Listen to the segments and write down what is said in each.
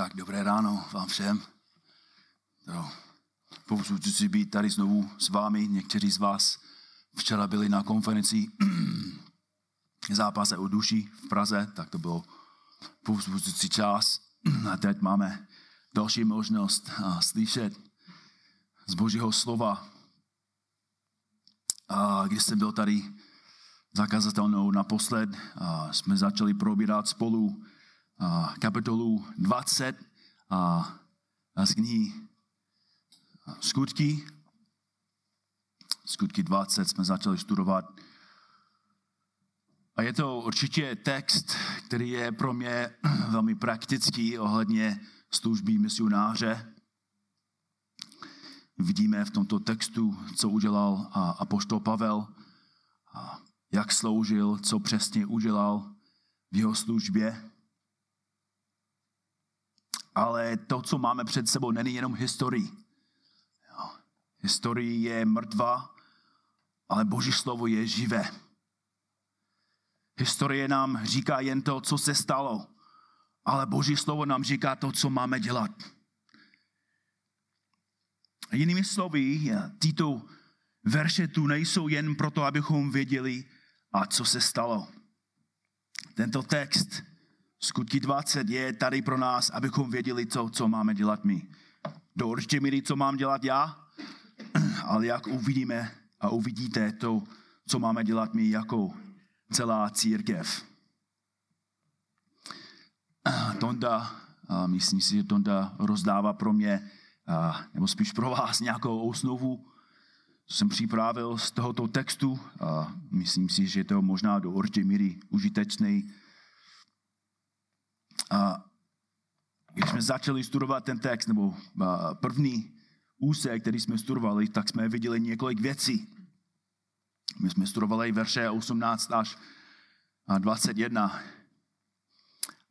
Tak dobré ráno vám všem. Jo. si být tady znovu s vámi. Někteří z vás včera byli na konferenci zápase o duši v Praze, tak to bylo povzbuzující čas. A teď máme další možnost slyšet z Božího slova. A když jsem byl tady zakazatelnou naposled, a jsme začali probírat spolu kapitolu 20 a, a z knihy Skutky. Skutky 20 jsme začali studovat. A je to určitě text, který je pro mě velmi praktický ohledně služby misionáře. Vidíme v tomto textu, co udělal apoštol Pavel, jak sloužil, co přesně udělal v jeho službě. Ale to, co máme před sebou, není jenom historii. Historie je mrtvá, ale Boží slovo je živé. Historie nám říká jen to, co se stalo, ale Boží slovo nám říká to, co máme dělat. Jinými slovy, tyto verše tu nejsou jen proto, abychom věděli, a co se stalo. Tento text, skutky 20, je tady pro nás, abychom věděli, co, co máme dělat my. Do určitě míry, co mám dělat já, ale jak uvidíme a uvidíte to, co máme dělat my jako celá církev. Tonda, myslím si, že Tonda rozdává pro mě, nebo spíš pro vás nějakou osnovu, co jsem připravil z tohoto textu myslím si, že to možná do určité míry užitečný. Když jsme začali studovat ten text, nebo první úsek, který jsme studovali, tak jsme viděli několik věcí. My jsme studovali verše 18 až 21.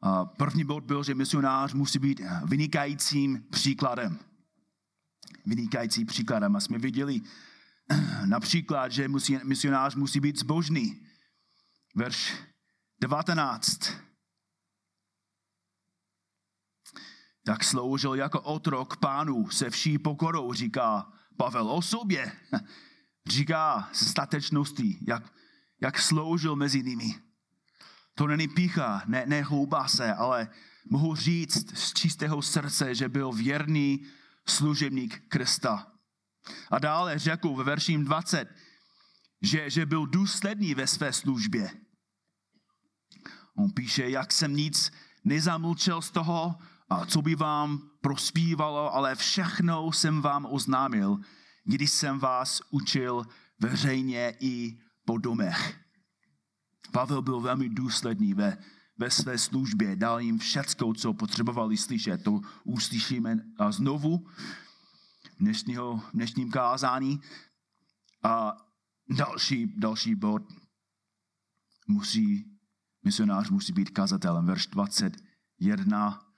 A první bod byl, že misionář musí být vynikajícím příkladem. Vynikající příkladem. A jsme viděli například, že misionář musí být zbožný. Verš 19. Jak sloužil jako otrok pánu se vší pokorou, říká Pavel o sobě. Říká statečností, jak, jak sloužil mezi nimi. To není pícha, ne, ne se, ale mohu říct z čistého srdce, že byl věrný služebník Krista. A dále řekl ve verším 20, že, že byl důsledný ve své službě. On píše, jak jsem nic nezamlčel z toho, co by vám prospívalo, ale všechno jsem vám oznámil, když jsem vás učil veřejně i po domech. Pavel byl velmi důsledný ve, ve své službě, dal jim všecko, co potřebovali slyšet. To uslyšíme znovu v dnešního, dnešním kázání. A další, další bod musí, misionář musí být kazatelem. Verš 21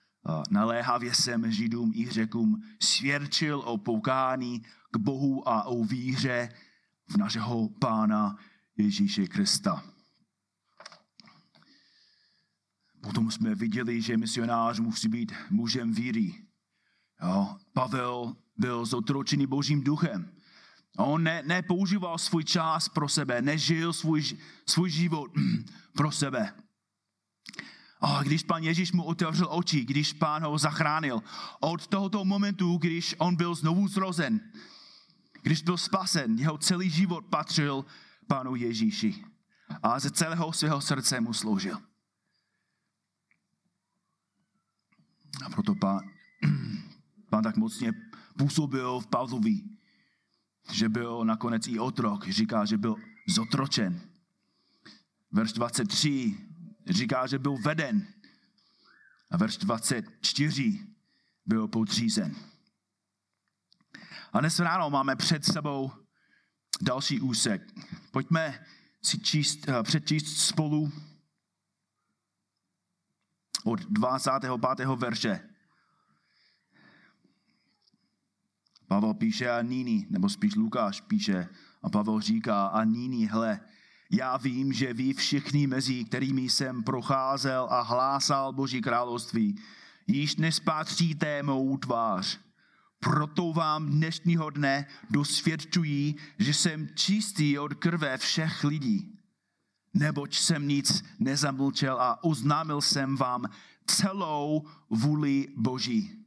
naléhavě jsem Židům i řekům svědčil o poukání k Bohu a o víře v našeho Pána Ježíše Krista. Potom jsme viděli, že misionář musí být mužem víry. Jo, Pavel byl zotročený božím duchem. On ne, nepoužíval svůj čas pro sebe, nežil svůj, svůj život pro sebe. A když pan Ježíš mu otevřel oči, když pán ho zachránil, od tohoto momentu, když on byl znovu zrozen, když byl spasen, jeho celý život patřil pánu Ježíši. A ze celého svého srdce mu sloužil. A proto pán, pán tak mocně působil v Pavlovi, že byl nakonec i otrok. Říká, že byl zotročen. Verš 23 říká, že byl veden. A verš 24 byl podřízen. A dnes ráno máme před sebou další úsek. Pojďme si číst, eh, přečíst spolu od 25. verše. Pavel píše a nyní, nebo spíš Lukáš píše a Pavel říká a nyní, hle, já vím, že vy všichni mezi kterými jsem procházel a hlásal Boží království, již nespatříte mou tvář. Proto vám dnešního dne dosvědčují, že jsem čistý od krve všech lidí. Neboť jsem nic nezamlčel a oznámil jsem vám celou vůli Boží.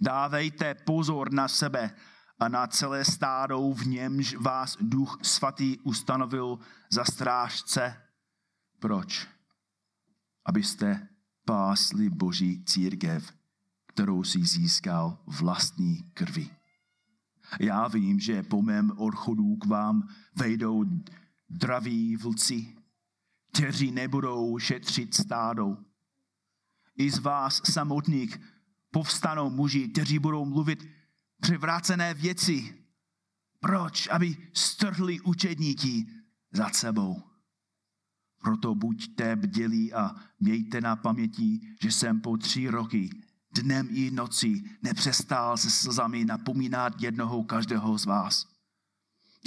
Dávejte pozor na sebe a na celé stádou, v němž vás duch svatý ustanovil za strážce. Proč? Abyste pásli Boží církev, kterou si získal vlastní krvi. Já vím, že po mém odchodu k vám vejdou draví vlci, kteří nebudou šetřit stádou. I z vás samotných povstanou muži, kteří budou mluvit převrácené věci. Proč? Aby strhli učedníky za sebou. Proto buďte bdělí a mějte na paměti, že jsem po tři roky dnem i noci nepřestal se slzami napomínat jednoho každého z vás.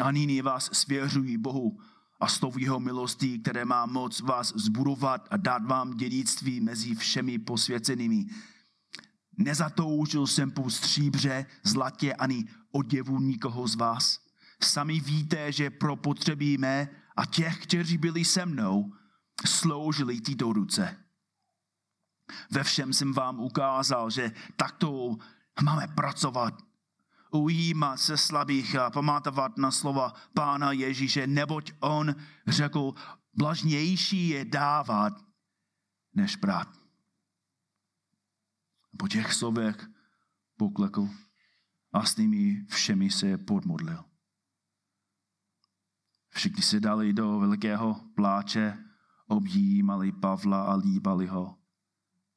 A nyní vás svěřuji Bohu a s tou jeho milostí, které má moc vás zbudovat a dát vám dědictví mezi všemi posvěcenými. Nezatoužil jsem po stříbře, zlatě ani oděvu nikoho z vás. Sami víte, že pro potřeby mé a těch, kteří byli se mnou, sloužili tyto ruce. Ve všem jsem vám ukázal, že takto máme pracovat. Ujímat se slabých a pamatovat na slova Pána Ježíše, neboť on řekl, blažnější je dávat, než brát. Po těch slovech poklekl a s nimi všemi se podmodlil. Všichni se dali do velkého pláče, objímali Pavla a líbali ho.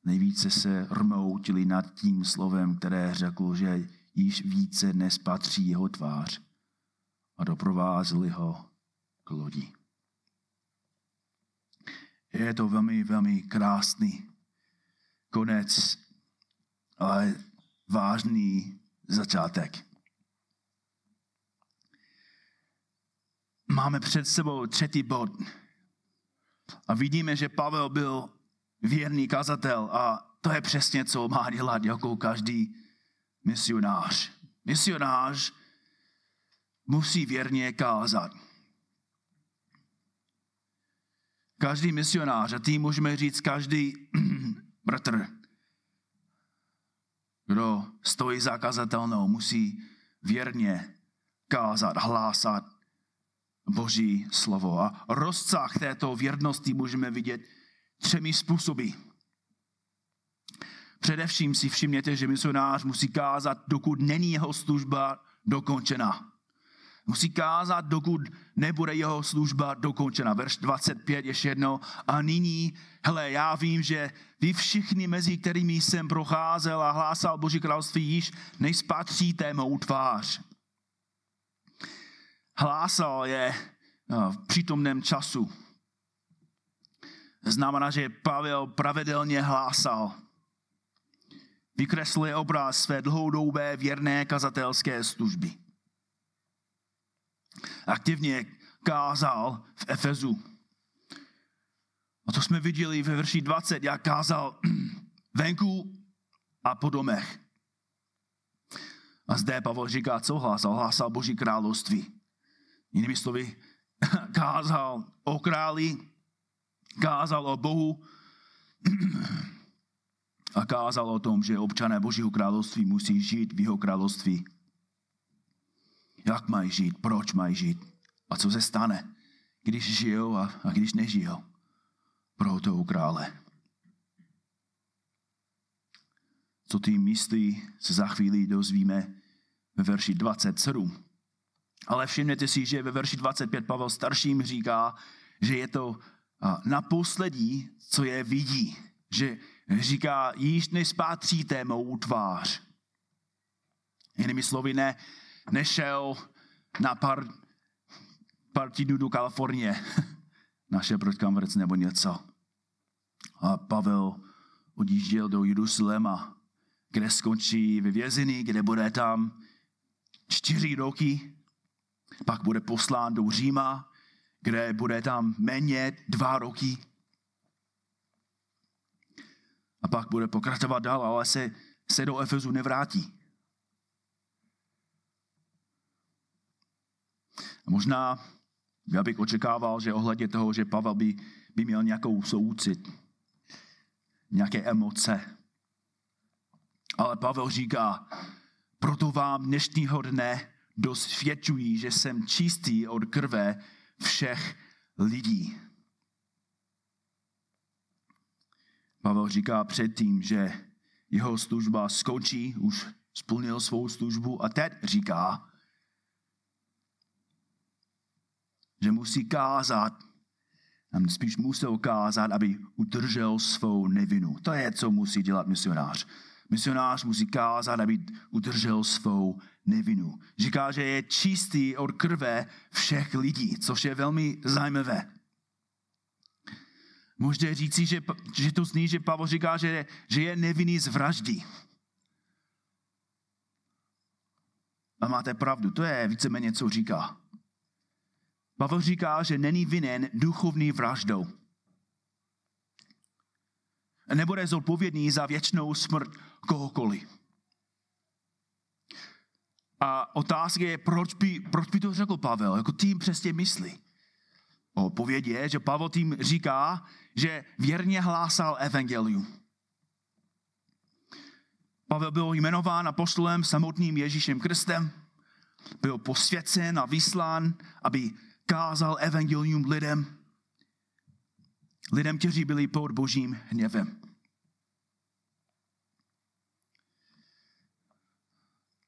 Nejvíce se rmoutili nad tím slovem, které řekl, že již více nespatří jeho tvář a doprovázeli ho k lodi. Je to velmi, velmi krásný konec, ale vážný začátek. Máme před sebou třetí bod. A vidíme, že Pavel byl věrný kazatel a to je přesně, co má dělat jako každý misionář. Misionář musí věrně kázat. Každý misionář, a tím můžeme říct každý bratr, kdo stojí za kazatelnou, musí věrně kázat, hlásat Boží slovo. A rozsah této věrnosti můžeme vidět třemi způsoby. Především si všimněte, že misionář musí kázat, dokud není jeho služba dokončena. Musí kázat, dokud nebude jeho služba dokončena. Verš 25 ještě jedno. A nyní, hele, já vím, že vy všichni, mezi kterými jsem procházel a hlásal Boží království, již nejspatříte mou tvář. Hlásal je no, v přítomném času. Znamená, že Pavel pravidelně hlásal. Vykreslil obraz své dlouhodobé věrné kazatelské služby. Aktivně kázal v Efezu. A to jsme viděli ve verši 20, jak kázal venku a po domech. A zde Pavel říká, co hlásal? Hlásal Boží království. Jinými slovy, kázal o králi, kázal o Bohu a kázal o tom, že občané Božího království musí žít v jeho království. Jak mají žít, proč mají žít a co se stane, když žijou a, a když nežijou pro toho krále. Co ty myslí, se za chvíli dozvíme ve verši 27. Ale všimněte si, že ve verši 25 Pavel starším říká, že je to naposledí, co je vidí. Že říká, již nespátříte mou tvář. Jinými slovy, ne, nešel na pár, pár týdnů do Kalifornie na Shepherd Conference nebo něco. A Pavel odjížděl do Jeruzaléma, kde skončí ve vězení, kde bude tam čtyři roky, pak bude poslán do Říma, kde bude tam méně dva roky. A pak bude pokračovat dál, ale se, se do Efezu nevrátí. A možná já bych očekával, že ohledně toho, že Pavel by, by měl nějakou soucit, nějaké emoce. Ale Pavel říká, proto vám dnešního dne dosvědčují, že jsem čistý od krve všech lidí. Pavel říká předtím, že jeho služba skončí, už splnil svou službu a teď říká, že musí kázat, spíš musel kázat, aby udržel svou nevinu. To je, co musí dělat misionář. Misionář musí kázat, aby udržel svou nevinu. Říká, že je čistý od krve všech lidí, což je velmi zajímavé. Můžete říci, že, že to zní, že Pavel říká, že, že je nevinný z vraždy. A máte pravdu, to je víceméně, co říká. Pavel říká, že není vinen duchovní vraždou. Nebude zodpovědný za věčnou smrt kohokoliv. A otázka je, proč by, proč by to řekl Pavel? Jako tým přesně myslí. Odpověď je, že Pavel tím říká, že věrně hlásal evangelium. Pavel byl jmenován apostolem samotným Ježíšem Kristem, byl posvěcen a vyslán, aby kázal evangelium lidem, lidem, kteří byli pod božím hněvem.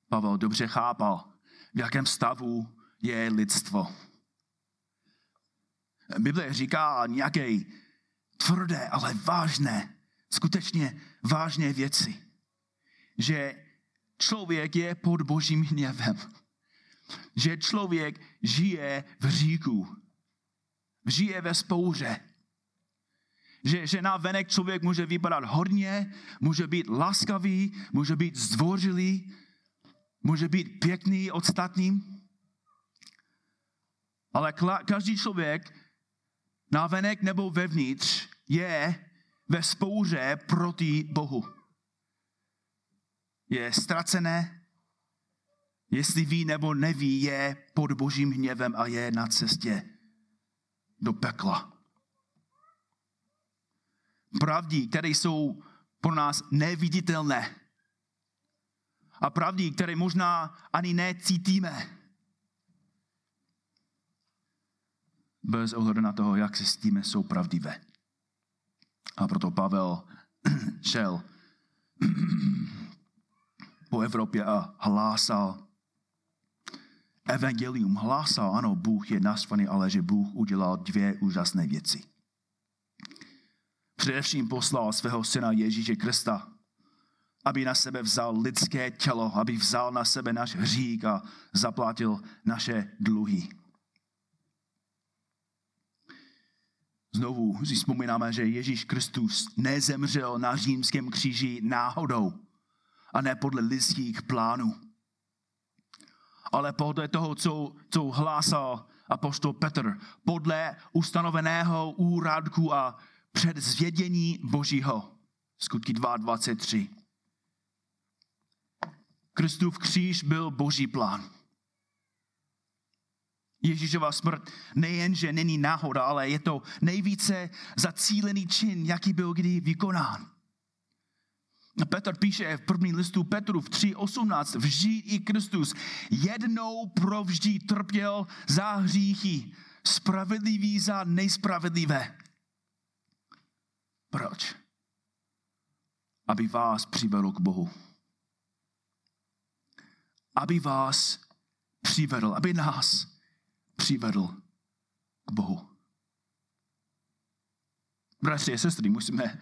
Pavel dobře chápal, v jakém stavu je lidstvo. Bible říká nějaké tvrdé, ale vážné, skutečně vážné věci. Že člověk je pod božím hněvem. Že člověk žije v říku. Žije ve spouře. Že, že na venek člověk může vypadat hodně, může být laskavý, může být zdvořilý, může být pěkný, odstatný. Ale každý člověk na venek nebo vevnitř je ve spouře proti Bohu. Je ztracené, jestli ví nebo neví, je pod božím hněvem a je na cestě do pekla. Pravdy, které jsou pro nás neviditelné, a pravdy, které možná ani necítíme. Bez ohledu na toho, jak se s tím jsou pravdivé. A proto Pavel šel po Evropě a hlásal evangelium. Hlásal, ano, Bůh je naštvaný, ale že Bůh udělal dvě úžasné věci. Především poslal svého syna Ježíše Krista, aby na sebe vzal lidské tělo, aby vzal na sebe náš hřík a zaplatil naše dluhy. Znovu si vzpomínáme, že Ježíš Kristus nezemřel na římském kříži náhodou a ne podle lidských plánů. Ale podle toho, co, co hlásal apostol Petr, podle ustanoveného úradku a předzvědění Božího. Skutky 2.23. Kristův kříž byl boží plán. Ježíšova smrt nejenže není náhoda, ale je to nejvíce zacílený čin, jaký byl kdy vykonán. Petr píše v první listu Petru v 3.18, vždy i Kristus jednou provždy trpěl za hříchy, spravedlivý za nejspravedlivé. Proč? Aby vás přivedl k Bohu aby vás přivedl, aby nás přivedl k Bohu. Bratři a sestry, musíme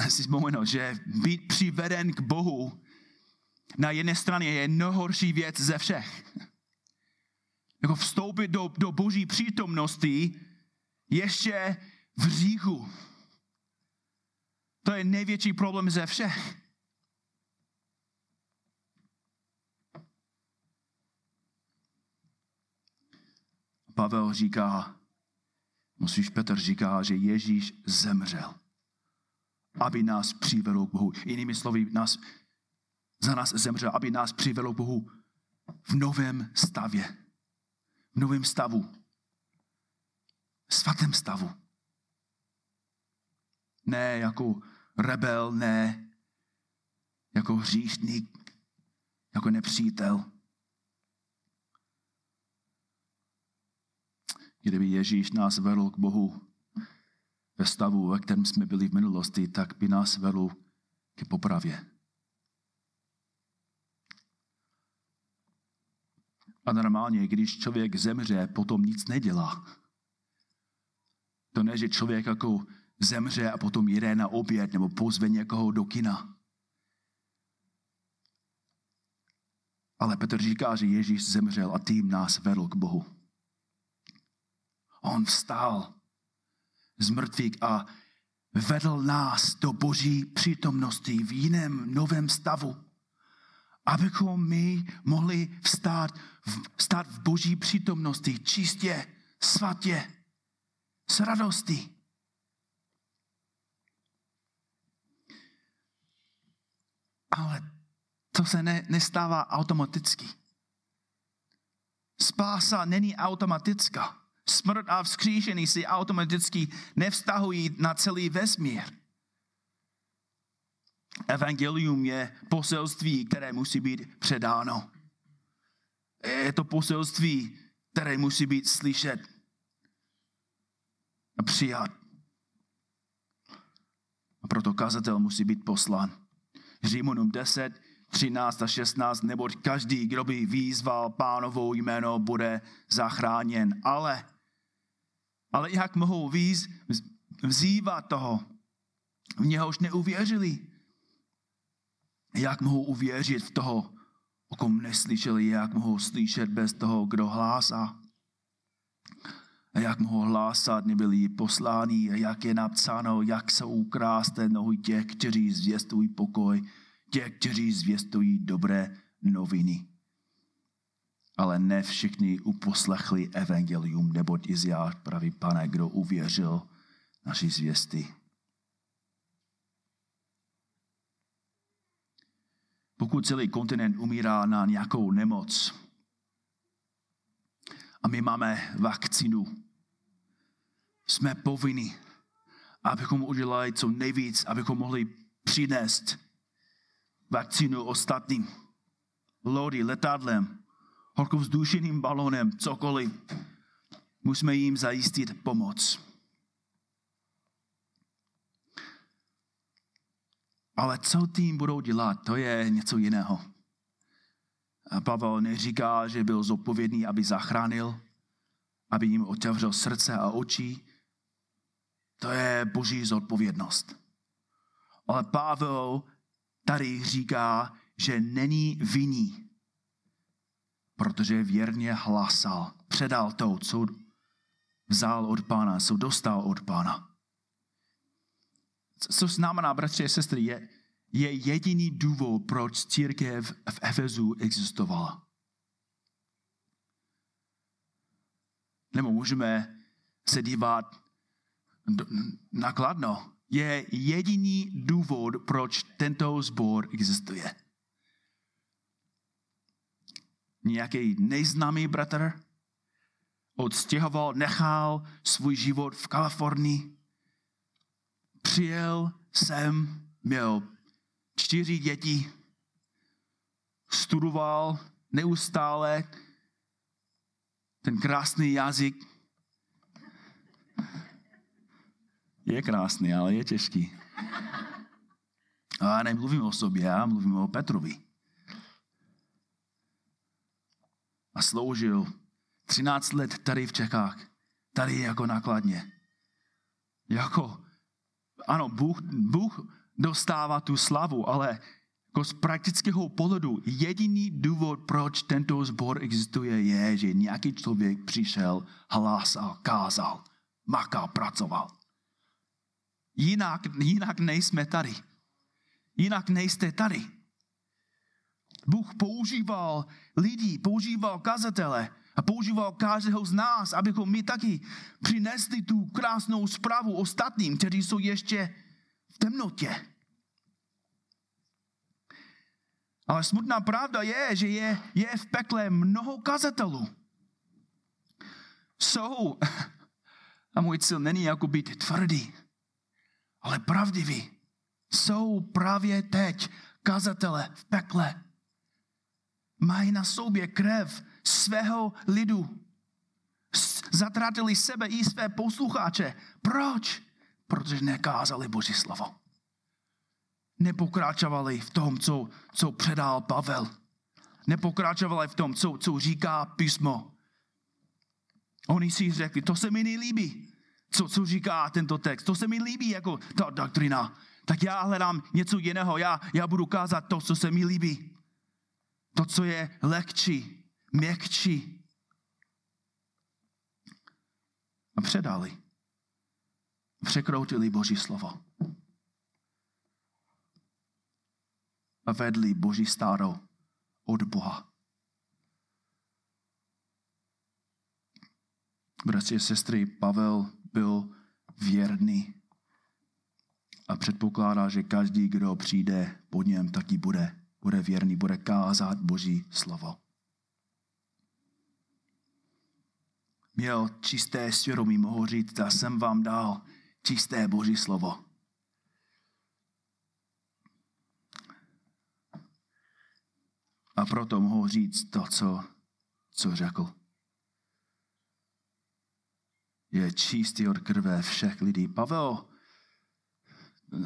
si vzpomenout, že být přiveden k Bohu na jedné straně je nejhorší věc ze všech. Jako vstoupit do, do boží přítomnosti ještě v říchu. To je největší problém ze všech. Pavel říká, musíš Petr říká, že Ježíš zemřel. Aby nás přivedl k Bohu. Jinými slovy, nás, za nás zemřel, aby nás přivedl k Bohu v novém stavě. V novém stavu. Svatém stavu. Ne jako rebel, ne jako hříšník, jako nepřítel. Kdyby Ježíš nás vedl k Bohu ve stavu, ve kterém jsme byli v minulosti, tak by nás vedl k popravě. A normálně, když člověk zemře, potom nic nedělá. To ne, že člověk jako zemře a potom jde na oběd nebo pozve někoho do kina. Ale Petr říká, že Ježíš zemřel a tím nás vedl k Bohu. On vstal z mrtvých a vedl nás do boží přítomnosti v jiném novém stavu. Abychom my mohli vstát, vstát v boží přítomnosti čistě, svatě, s radostí. Ale to se ne, nestává automaticky. Spása není automatická. Smrt a vzkříšení si automaticky nevztahují na celý vesmír. Evangelium je poselství, které musí být předáno. Je to poselství, které musí být slyšet a přijat. A proto kazatel musí být poslán. Římanům 10, 13 a 16, neboť každý, kdo by výzval pánovou jméno, bude zachráněn. Ale, ale jak mohou výz, vzývat toho, v něhož neuvěřili? Jak mohou uvěřit v toho, o kom neslyšeli? Jak mohou slyšet bez toho, kdo hlásá? A jak mohou hlásat, nebyli posláni, a jak je napsáno, jak se ukráste nohy těch, kteří zvěstují pokoj, těch, kteří zvěstují dobré noviny. Ale ne všichni uposlechli evangelium, neboť Iziáš praví, pane, kdo uvěřil naší zvěsty. Pokud celý kontinent umírá na nějakou nemoc a my máme vakcínu, jsme povinni, abychom udělali co nejvíc, abychom mohli přinést vakcínu ostatním. Lodi, letadlem, horkovzdušeným balonem, cokoliv. Musíme jim zajistit pomoc. Ale co tím budou dělat, to je něco jiného. A Pavel neříká, že byl zodpovědný, aby zachránil, aby jim otevřel srdce a oči. To je boží zodpovědnost. Ale Pavel tady říká, že není viní, protože věrně hlasal, předal to, co vzal od pána, co dostal od pána. Co znamená, bratři a sestry, je, je jediný důvod, proč církev v Efezu existovala. Nebo můžeme se dívat nakladno je jediný důvod, proč tento sbor existuje. Nějaký nejznámý bratr odstěhoval, nechal svůj život v Kalifornii, přijel sem, měl čtyři děti, studoval neustále ten krásný jazyk, Je krásný, ale je těžký. A nemluvím o sobě, já mluvím o Petrovi. A sloužil 13 let tady v Čechách, tady jako nakladně. Jako, ano, Bůh, Bůh dostává tu slavu, ale jako z praktického pohledu jediný důvod, proč tento sbor existuje, je, že nějaký člověk přišel, hlásal, kázal, makal, pracoval. Jinak, jinak nejsme tady. Jinak nejste tady. Bůh používal lidi, používal kazatele a používal každého z nás, abychom my taky přinesli tu krásnou zprávu ostatním, kteří jsou ještě v temnotě. Ale smutná pravda je, že je, je v pekle mnoho kazatelů. Jsou, a můj cíl není jako být tvrdý, ale pravdivý. Jsou právě teď kazatele v pekle. Mají na sobě krev svého lidu. Zatratili sebe i své posluchače. Proč? Protože nekázali Boží slovo. Nepokračovali v tom, co, co předal Pavel. Nepokračovali v tom, co, co říká písmo. Oni si řekli, to se mi nelíbí, co, co říká tento text. To se mi líbí jako ta doktrina. Tak já hledám něco jiného. Já, já budu kázat to, co se mi líbí. To, co je lehčí, měkčí. A předali. Překroutili Boží slovo. A vedli Boží stáro od Boha. Bratři a sestry, Pavel byl věrný a předpokládá, že každý, kdo přijde po něm, taky bude, bude věrný, bude kázat Boží slovo. Měl čisté svědomí, mohu říct, já jsem vám dal čisté Boží slovo. A proto mohu říct to, co, co řekl je čistý od krve všech lidí. Pavel,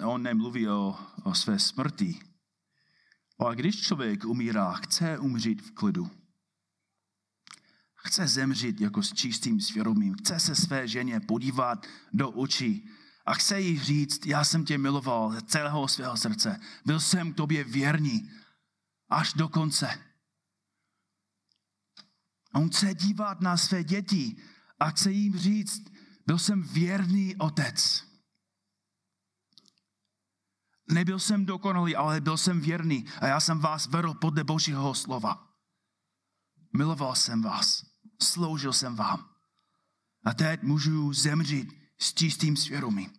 on nemluví o, o své smrti, ale když člověk umírá, chce umřít v klidu. Chce zemřít jako s čistým svědomím. Chce se své ženě podívat do očí a chce jí říct, já jsem tě miloval ze celého svého srdce. Byl jsem k tobě věrný až do konce. A on chce dívat na své děti a chce jim říct, byl jsem věrný otec. Nebyl jsem dokonalý, ale byl jsem věrný a já jsem vás vedl podle Božího slova. Miloval jsem vás, sloužil jsem vám. A teď můžu zemřít s čistým svědomím.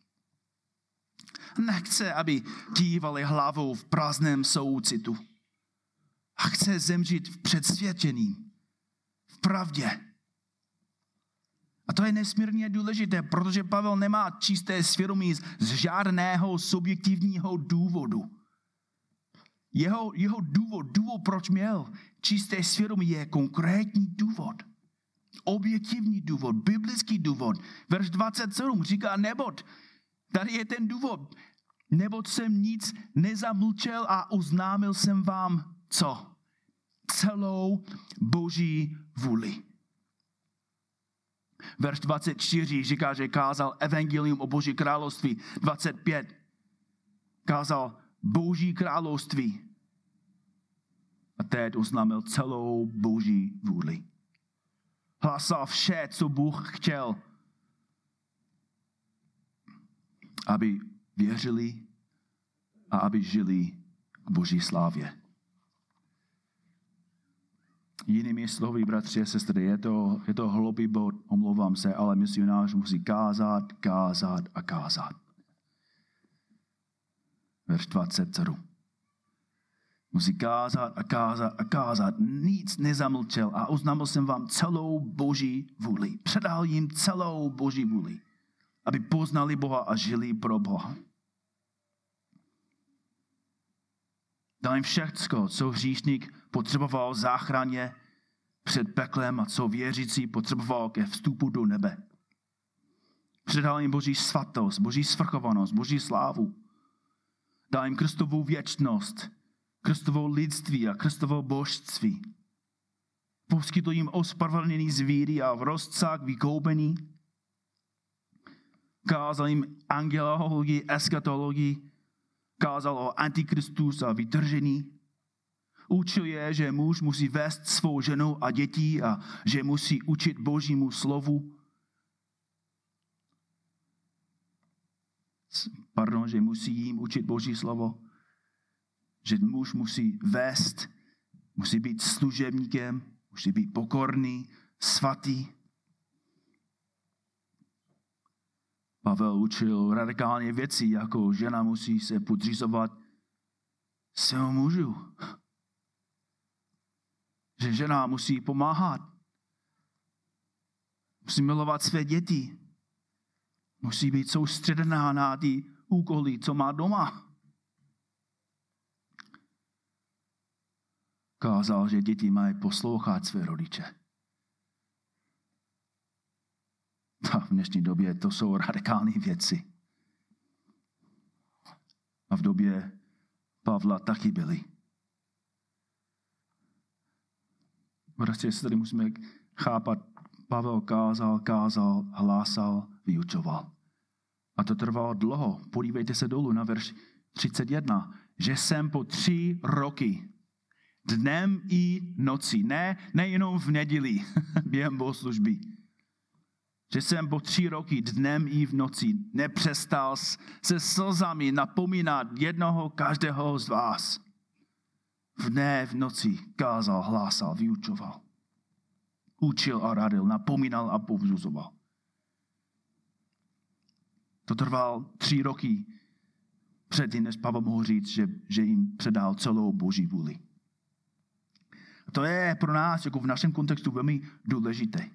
Nechce, aby kývali hlavou v prázdném soucitu. A chce zemřít v předsvětění, v pravdě, a to je nesmírně důležité, protože Pavel nemá čisté svědomí z žádného subjektivního důvodu. Jeho, jeho důvod, důvod, proč měl čisté svědomí, je konkrétní důvod. Objektivní důvod, biblický důvod. Verš 27 říká, nebod, tady je ten důvod. Nebod jsem nic nezamlčel a oznámil jsem vám co? Celou boží vůli. Verš 24 říká, že kázal evangelium o Boží království. 25 kázal Boží království. A teď oznámil celou Boží vůli. Hlásal vše, co Bůh chtěl, aby věřili a aby žili k Boží slávě. Jinými slovy, bratři a sestry, je to, je to hlubý bod, omlouvám se, ale misionář musí kázat, kázat a kázat. Verš 27. Musí kázat a kázat a kázat. Nic nezamlčel a oznámil jsem vám celou boží vůli. Předal jim celou boží vůli, aby poznali Boha a žili pro Boha. Dal jim všechno, co hříšník potřeboval záchraně před peklem a co věřící potřeboval ke vstupu do nebe. Předal jim Boží svatost, Boží svrchovanost, Boží slávu. Dal jim Kristovou věčnost, Kristovou lidství a Kristovo božství. Poskytl jim ospravedlnění zvíry a v rozcák vykoupení. Kázal jim angelologii, eskatologii, kázal o antikristus a vytržení. Učil je, že muž musí vést svou ženu a dětí a že musí učit božímu slovu. Pardon, že musí jim učit boží slovo. Že muž musí vést, musí být služebníkem, musí být pokorný, svatý. Pavel učil radikálně věci, jako žena musí se podřizovat svému mužu. Že žena musí pomáhat. Musí milovat své děti. Musí být soustředená na ty úkoly, co má doma. Kázal, že děti mají poslouchat své rodiče. A v dnešní době to jsou radikální věci. A v době Pavla taky byly. Prostě se tady musíme chápat, Pavel kázal, kázal, hlásal, vyučoval. A to trvalo dlouho. Podívejte se dolů na verš 31. Že jsem po tři roky, dnem i nocí, ne, nejenom v neděli, během bohoslužby, že jsem po tři roky dnem i v noci nepřestal se slzami napomínat jednoho každého z vás. V dne v noci kázal, hlásal, vyučoval. Učil a radil, napomínal a povzuzoval. To trval tři roky předtím, než Pavel mohl říct, že, že jim předal celou boží vůli. To je pro nás, jako v našem kontextu, velmi důležité.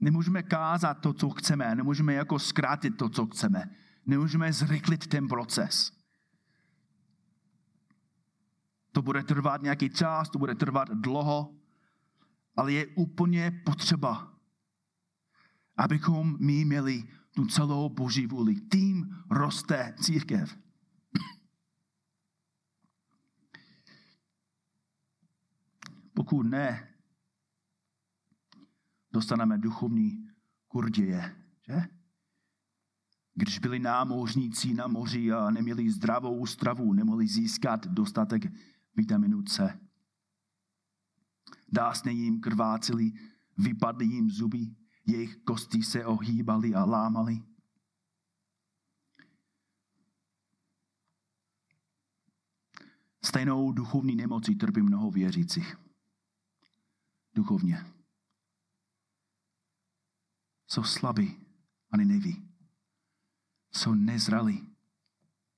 Nemůžeme kázat to, co chceme, nemůžeme jako zkrátit to, co chceme. Nemůžeme zrychlit ten proces. To bude trvat nějaký čas, to bude trvat dlouho, ale je úplně potřeba, abychom my měli tu celou boží vůli. Tím roste církev. Pokud ne, dostaneme duchovní kurděje, že? Když byli námořníci na moři a neměli zdravou stravu, nemohli získat dostatek vitaminu C. Dásně jim krváceli, vypadly jim zuby, jejich kosti se ohýbaly a lámaly. Stejnou duchovní nemocí trpí mnoho věřících. Duchovně jsou slabí, ani neví. Jsou nezralí,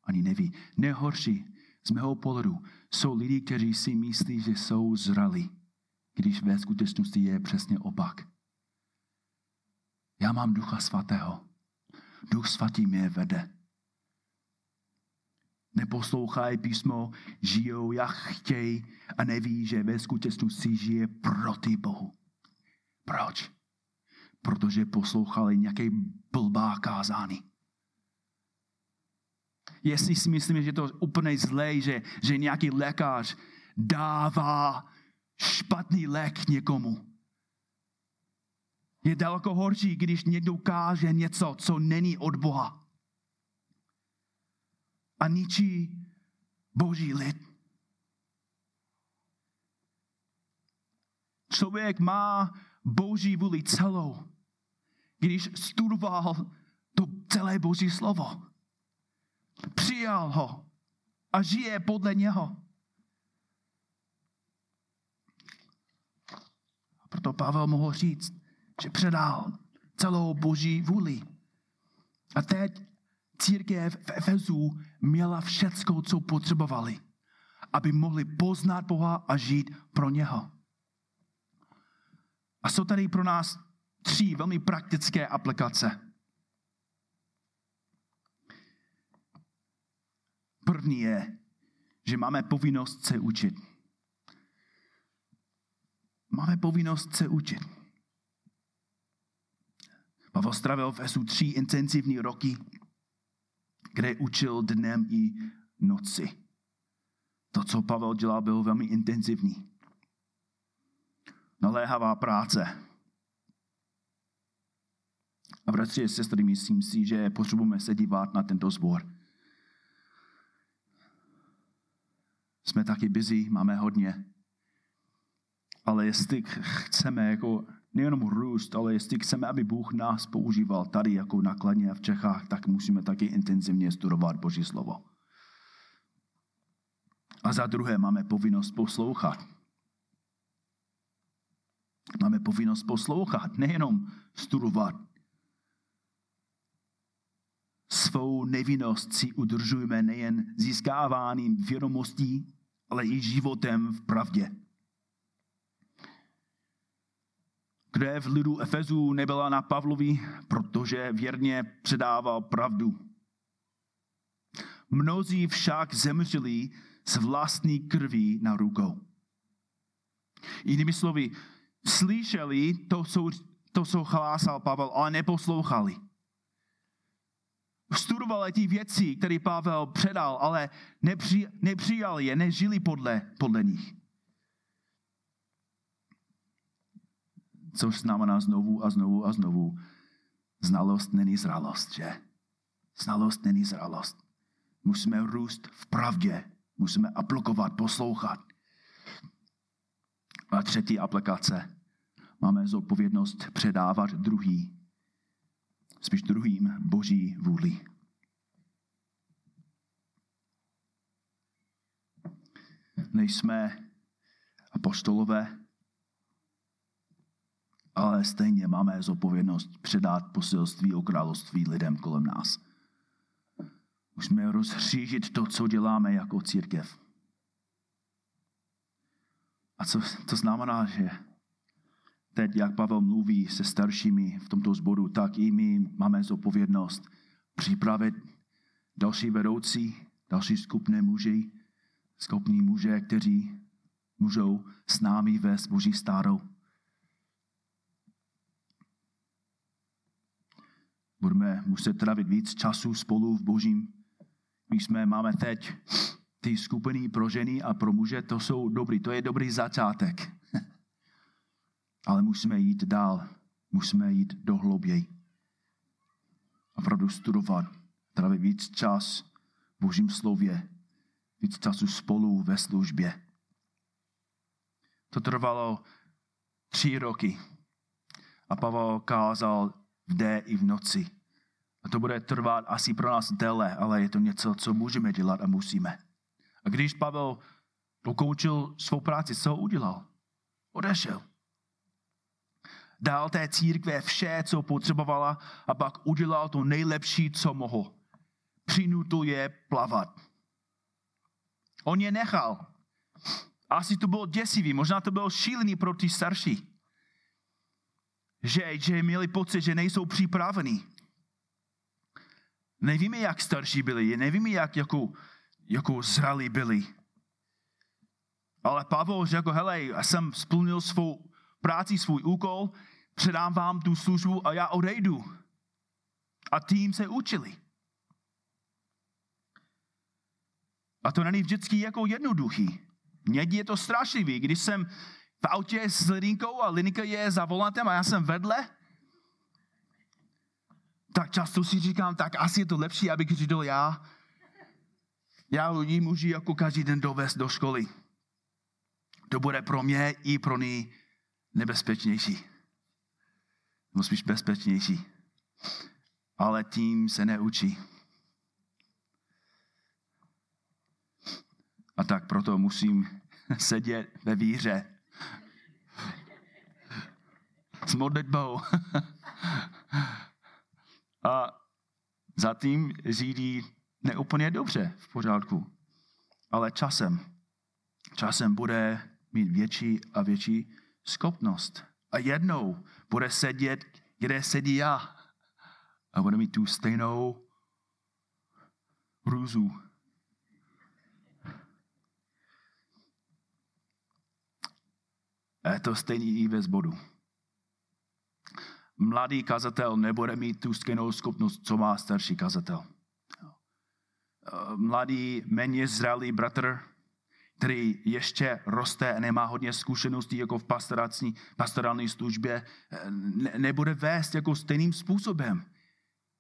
ani neví. Nejhorší z mého pohledu jsou lidi, kteří si myslí, že jsou zralí, když ve skutečnosti je přesně opak. Já mám ducha svatého. Duch svatý mě vede. Neposlouchají písmo, žijou jak chtějí a neví, že ve skutečnosti žije proti Bohu. Proč? Protože poslouchali nějaké blbá kázání. Jestli si myslíme, že je to úplně zlé, že, že nějaký lékař dává špatný lék někomu. Je daleko horší, když někdo káže něco, co není od Boha. A ničí boží lid. Člověk má boží vůli celou když studoval to celé Boží slovo. Přijal ho a žije podle něho. A proto Pavel mohl říct, že předal celou Boží vůli. A teď církev v Efezu měla všecko, co potřebovali, aby mohli poznat Boha a žít pro něho. A jsou tady pro nás tři velmi praktické aplikace. První je, že máme povinnost se učit. Máme povinnost se učit. Pavel stravil v Esu tři intenzivní roky, kde učil dnem i noci. To, co Pavel dělal, bylo velmi intenzivní. Naléhavá práce, a bratři a sestry, myslím si, že potřebujeme se dívat na tento zbor. Jsme taky busy, máme hodně. Ale jestli chceme jako nejenom růst, ale jestli chceme, aby Bůh nás používal tady jako nakladně v Čechách, tak musíme taky intenzivně studovat Boží slovo. A za druhé máme povinnost poslouchat. Máme povinnost poslouchat, nejenom studovat svou nevinnost si udržujeme nejen získáváním vědomostí, ale i životem v pravdě. Krev lidu Efezu nebyla na Pavlovi, protože věrně předával pravdu. Mnozí však zemřeli s vlastní krví na rukou. Jinými slovy, slyšeli to, co, to, co hlásal Pavel, ale neposlouchali. Studovali ty věci, které Pavel předal, ale nepři, nepřijali je, nežili podle, podle nich. Což znamená znovu a znovu a znovu, znalost není zralost, že? Znalost není zralost. Musíme růst v pravdě. Musíme aplikovat, poslouchat. A třetí aplikace. Máme zodpovědnost předávat druhý, spíš druhým boží vůli. Nejsme apostolové, ale stejně máme zodpovědnost předat poselství o království lidem kolem nás. Musíme rozřížit to, co děláme jako církev. A co to znamená, že teď, jak Pavel mluví se staršími v tomto sboru, tak i my máme zodpovědnost připravit další vedoucí, další skupné muži, skupní muže, kteří můžou s námi vést Boží stárou. Budeme muset trávit víc času spolu v Božím my jsme, máme teď ty skupiny pro ženy a pro muže, to jsou dobrý, to je dobrý začátek. Ale musíme jít dál, musíme jít do hlouběji. Opravdu studovat, trávit víc čas v Božím slově, víc času spolu ve službě. To trvalo tři roky. A Pavel kázal v dé i v noci. A to bude trvat asi pro nás déle, ale je to něco, co můžeme dělat a musíme. A když Pavel dokončil svou práci, co udělal? Odešel. Dal té církve vše, co potřebovala a pak udělal to nejlepší, co mohl. Přinutil je plavat. On je nechal. Asi to bylo děsivý, možná to bylo šílený pro ty starší. Že, že měli pocit, že nejsou připraveni. Nevíme, jak starší byli, nevíme, jak jako, jako zralí byli. Ale Pavel řekl, hele, já jsem splnil svou práci, svůj úkol, předám vám tu službu a já odejdu. A tým se učili. A to není vždycky jako jednoduchý. Někdy je to strašlivý. Když jsem v autě s Linkou a Linka je za volantem a já jsem vedle, tak často si říkám, tak asi je to lepší, abych řídil já. Já ji můžu jako každý den dovést do školy. To bude pro mě i pro ní nebezpečnější. Nebo spíš bezpečnější. Ale tím se neučí. A tak proto musím sedět ve víře. S modlitbou. A zatím řídí neúplně dobře, v pořádku. Ale časem, časem bude mít větší a větší schopnost. A jednou bude sedět, kde sedí já. A bude mít tu stejnou růzu. A je to stejný i ve zbodu mladý kazatel nebude mít tu stejnou schopnost, co má starší kazatel. Mladý, méně zralý bratr, který ještě roste a nemá hodně zkušeností jako v pastorální, pastorální službě, ne, nebude vést jako stejným způsobem.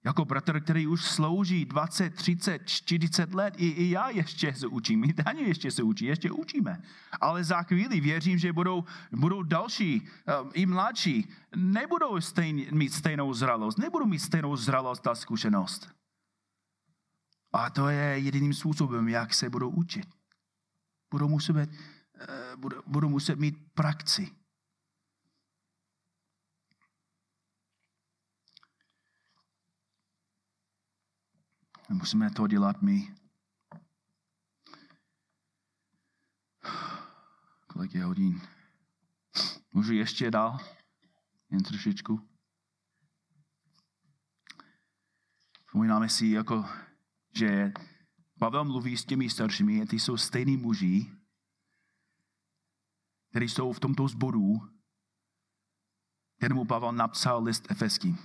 Jako bratr, který už slouží 20, 30, 40 let, i, i já ještě se učím, my Daniel ještě se učí, ještě učíme. Ale za chvíli věřím, že budou, budou další, uh, i mladší, nebudou stejn, mít stejnou zralost, nebudou mít stejnou zralost a zkušenost. A to je jediným způsobem, jak se budou učit. Budou muset, uh, budou, budou muset mít praxi. Musíme to dělat my. Kolik je hodin? Můžu ještě dál? Jen trošičku. Vzpomínáme si, jako, že Pavel mluví s těmi staršími a ty jsou stejní muži, kteří jsou v tomto zboru, kterému Pavel napsal list Efeským.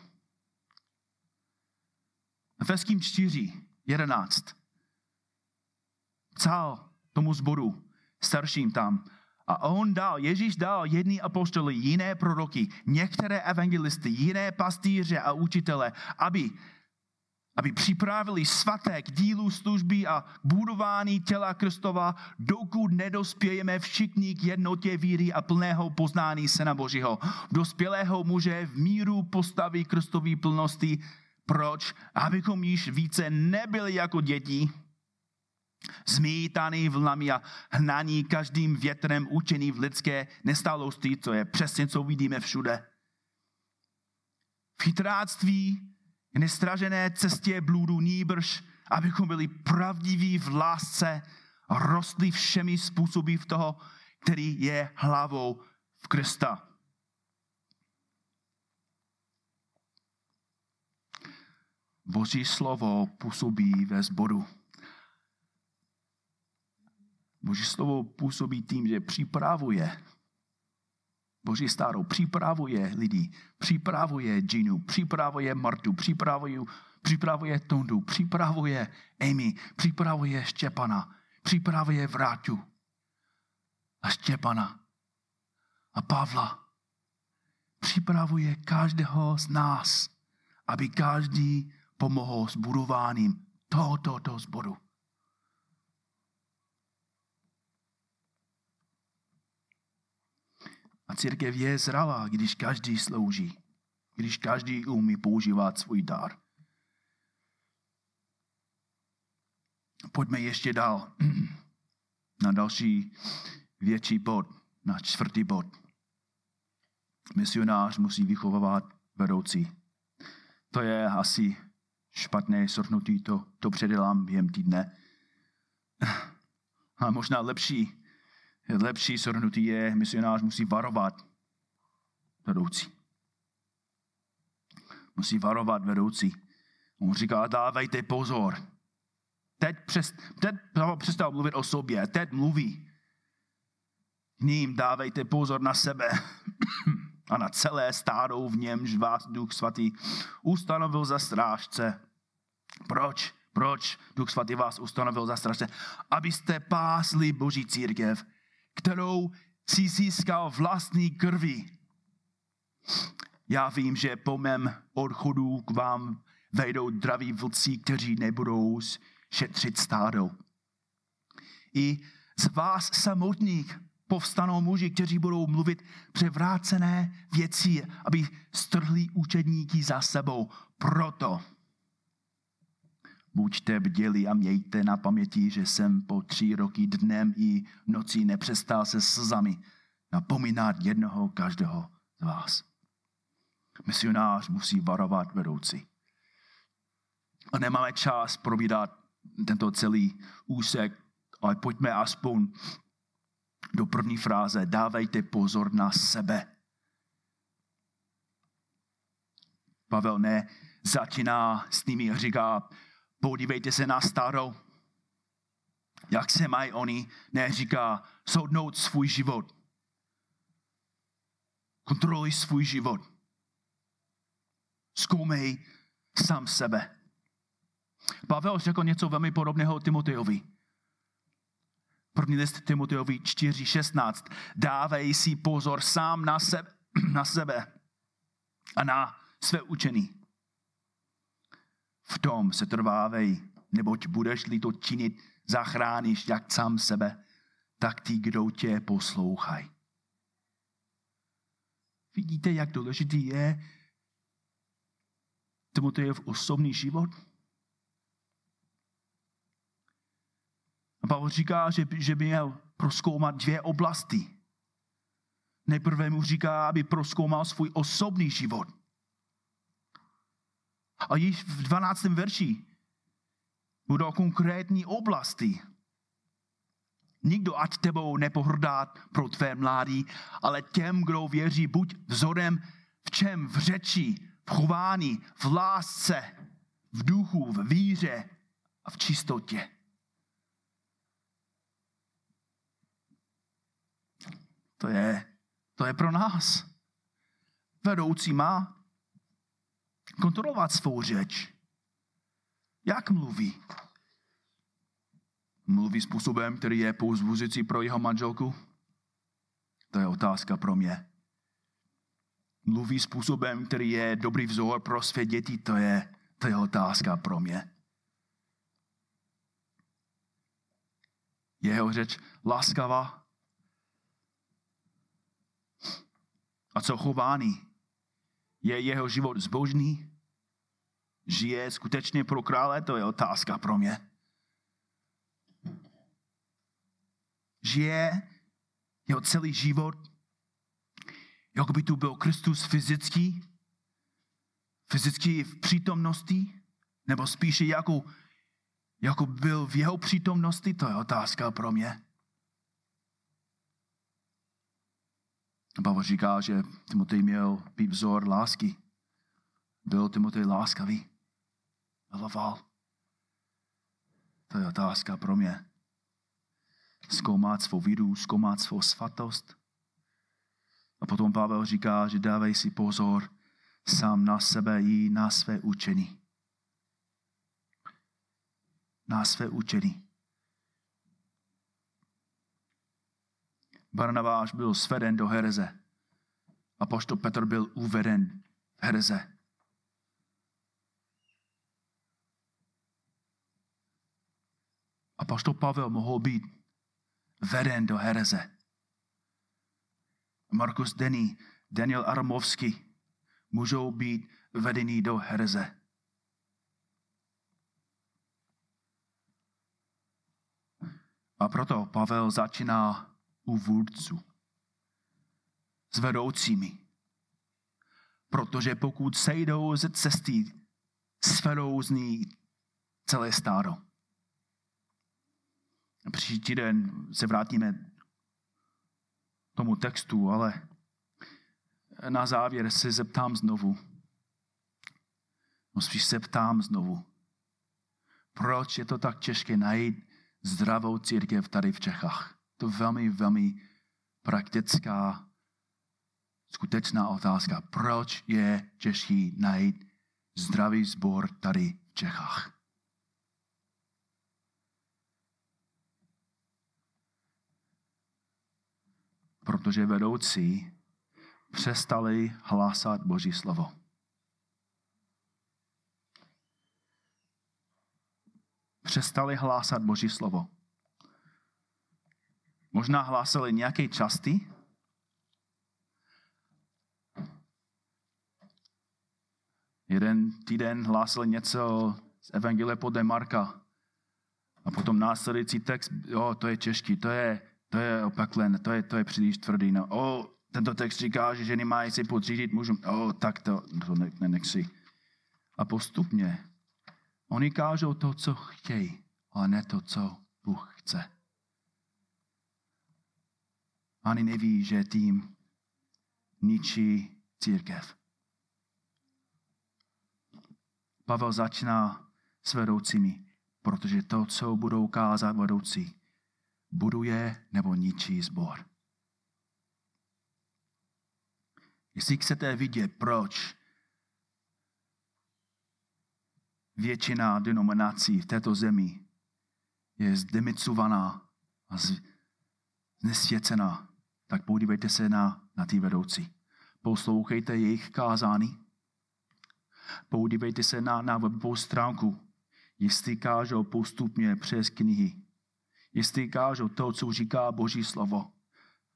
Efeským 4, 11. Psal tomu zboru, starším tam. A on dal, Ježíš dal jedný apostoly, jiné proroky, některé evangelisty, jiné pastýře a učitele, aby aby připravili svaté k dílu služby a budování těla Kristova, dokud nedospějeme všichni k jednotě víry a plného poznání Syna Božího. Dospělého muže v míru postaví Kristový plnosti. Proč? Abychom již více nebyli jako děti, zmítaný vlnami a hnaní každým větrem učení v lidské nestálosti, co je přesně, co vidíme všude. V chytráctví nestražené cestě blůdu nýbrž, abychom byli pravdiví v lásce rostli všemi způsoby v toho, který je hlavou v Krista. Boží slovo působí ve zboru. Boží slovo působí tím, že připravuje Boží starou připravuje lidi, připravuje Ginu, připravuje Martu, připravuje, připravuje Tondu, připravuje Amy, připravuje Štěpana, připravuje Vráťu a Štěpana a Pavla. Připravuje každého z nás, aby každý pomohl s budováním tohoto zboru. A církev je zralá, když každý slouží, když každý umí používat svůj dar. Pojďme ještě dál na další větší bod, na čtvrtý bod. Misionář musí vychovávat vedoucí. To je asi špatné srhnutí, to, to předělám během týdne. A možná lepší lepší shrnutí je, misionář musí varovat vedoucí. Musí varovat vedoucí. On říká, dávejte pozor. Teď, přes, teď přestal mluvit o sobě, teď mluví. Ním dávejte pozor na sebe a na celé stádou, v němž vás Duch Svatý ustanovil za strážce. Proč? Proč Duch Svatý vás ustanovil za strážce? Abyste pásli Boží církev, kterou si získal vlastní krví. Já vím, že po mém odchodu k vám vejdou draví vlci, kteří nebudou šetřit stádo. I z vás samotných povstanou muži, kteří budou mluvit převrácené věci, aby strhli učedníky za sebou. Proto Buďte bděli a mějte na paměti, že jsem po tři roky dnem i nocí nepřestal se slzami napomínat jednoho každého z vás. Misionář musí varovat vedoucí. A nemáme čas probídat tento celý úsek, ale pojďme aspoň do první fráze. Dávejte pozor na sebe. Pavel ne začíná s nimi a říká, podívejte se na starou, jak se mají oni, neříká soudnout svůj život. Kontroluj svůj život. Zkoumej sám sebe. Pavel řekl něco velmi podobného Timotejovi. První list Timotejovi 4.16. Dávej si pozor sám na sebe, na sebe a na své učení v tom se trvávej, neboť budeš-li to činit, zachráníš jak sám sebe, tak ty, kdo tě poslouchají. Vidíte, jak důležitý je v osobní život? Pavel říká, že, že by měl proskoumat dvě oblasti. Nejprve mu říká, aby proskoumal svůj osobní život. A již v 12. verši budou konkrétní oblasti. Nikdo ať tebou nepohrdá pro tvé mládí, ale těm, kdo věří, buď vzorem v čem? V řeči, v chování, v lásce, v duchu, v víře a v čistotě. To je, to je pro nás. Vedoucí má kontrolovat svou řeč. Jak mluví? Mluví způsobem, který je pouzbuzující pro jeho manželku? To je otázka pro mě. Mluví způsobem, který je dobrý vzor pro své děti? To je, to je otázka pro mě. Jeho řeč láskavá? A co chování? Je jeho život zbožný? Žije skutečně pro krále? To je otázka pro mě. Žije jeho celý život, jako by tu byl Kristus fyzický, fyzicky v přítomnosti, nebo spíše jako, jako byl v jeho přítomnosti, to je otázka pro mě. Pavel říká, že Timotej měl být vzor lásky. Byl Timotej láskavý. Miloval. To je otázka pro mě. Zkoumat svou víru, zkoumat svou svatost. A potom Pavel říká, že dávej si pozor sám na sebe i na své učení. Na své učení. Barnabáš byl sveden do hereze. A poštol Petr byl uveden v hereze. A poštol Pavel mohl být veden do hereze. Markus Denny, Daniel Aramovský můžou být vedení do hereze. A proto Pavel začíná u vůdců. S vedoucími. Protože pokud sejdou ze cesty, svedou z ní celé stádo. Příští týden se vrátíme tomu textu, ale na závěr se zeptám znovu. No spíš se ptám znovu. Proč je to tak těžké najít zdravou církev tady v Čechách? To velmi, velmi praktická, skutečná otázka. Proč je těžší najít zdravý sbor tady v Čechách? Protože vedoucí přestali hlásat Boží slovo. Přestali hlásat Boží slovo. Možná hlásali nějaké časti. Jeden týden hlásili něco z Evangelie podle Marka. A potom následující text, jo, to je těžký, to je, to je opaklen, to je, to je příliš tvrdý. No, o, tento text říká, že ženy mají si podřídit mužům. O, tak to, to ne, ne, nechci. A postupně oni kážou to, co chtějí, ale ne to, co Bůh chce ani neví, že tím ničí církev. Pavel začíná s vedoucími, protože to, co budou kázat vedoucí, buduje nebo ničí zbor. Jestli chcete vidět, proč většina denominací v této zemi je zdemicovaná a znesvěcená, tak podívejte se na, na ty vedoucí. Poslouchejte jejich kázání. Podívejte se na, na webovou stránku, jestli kážou postupně přes knihy. Jestli kážou to, co říká Boží slovo.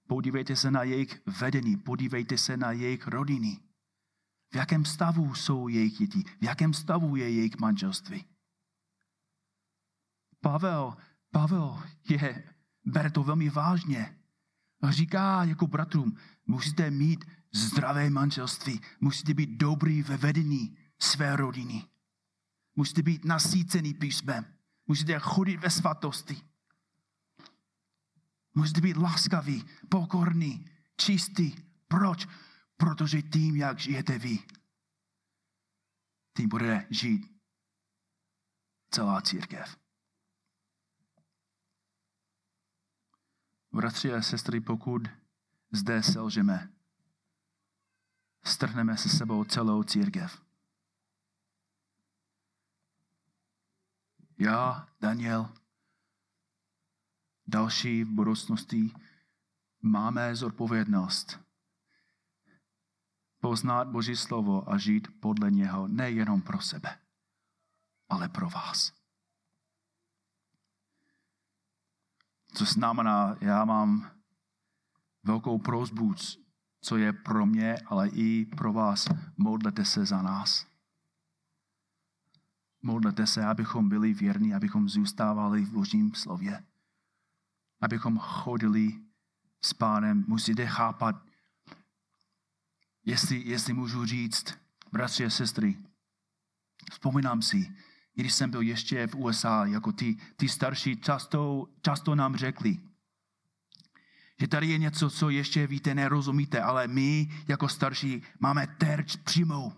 Podívejte se na jejich vedení, podívejte se na jejich rodiny. V jakém stavu jsou jejich děti, v jakém stavu je jejich manželství. Pavel, Pavel je, bere to velmi vážně. A říká jako bratrům, musíte mít zdravé manželství, musíte být dobrý ve vedení své rodiny. Musíte být nasícený písmem, Musíte chodit ve svatosti. Musíte být laskaví, pokorní, čistý. Proč? Protože tím, jak žijete vy, tím bude žít celá církev. Bratři a sestry, pokud zde selžeme, strhneme se sebou celou církev. Já, Daniel, další v budoucnosti máme zodpovědnost poznat Boží slovo a žít podle něho nejenom pro sebe, ale pro vás. Co znamená, já mám velkou prozbu, co je pro mě, ale i pro vás. Modlete se za nás. Modlete se, abychom byli věrní, abychom zůstávali v Božím slově. Abychom chodili s pánem. Musíte chápat, jestli, jestli můžu říct, bratři a sestry, vzpomínám si, když jsem byl ještě v USA, jako ty, ty starší často, často nám řekli, že tady je něco, co ještě víte, nerozumíte, ale my jako starší máme terč přímou.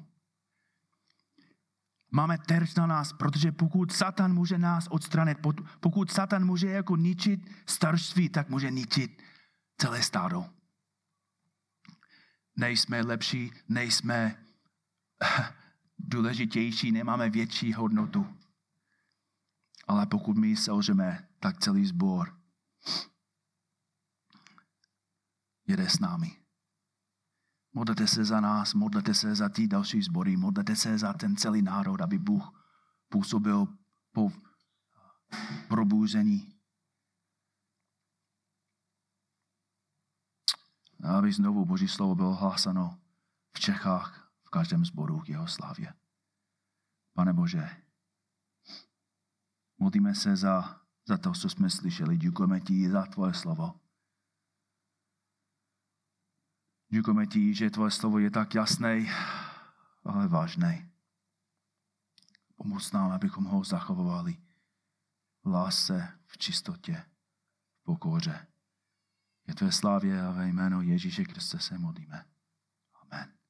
Máme terč na nás, protože pokud Satan může nás odstranit, pokud Satan může jako ničit staršství, tak může ničit celé stádo. Nejsme lepší, nejsme důležitější, nemáme větší hodnotu. Ale pokud my selžeme, tak celý sbor jede s námi. Modlete se za nás, modlete se za ty další sbory, modlete se za ten celý národ, aby Bůh působil po probůzení. A aby znovu Boží slovo bylo hlásano v Čechách, každém sboru k jeho slávě. Pane Bože, modlíme se za, za to, co jsme slyšeli. Děkujeme ti za tvoje slovo. Děkujeme ti, že tvoje slovo je tak jasné, ale vážné. Pomoc nám, abychom ho zachovovali v lásce, v čistotě, v pokoře. Je tvé slávě a ve jméno Ježíše Kriste se modlíme. Amen.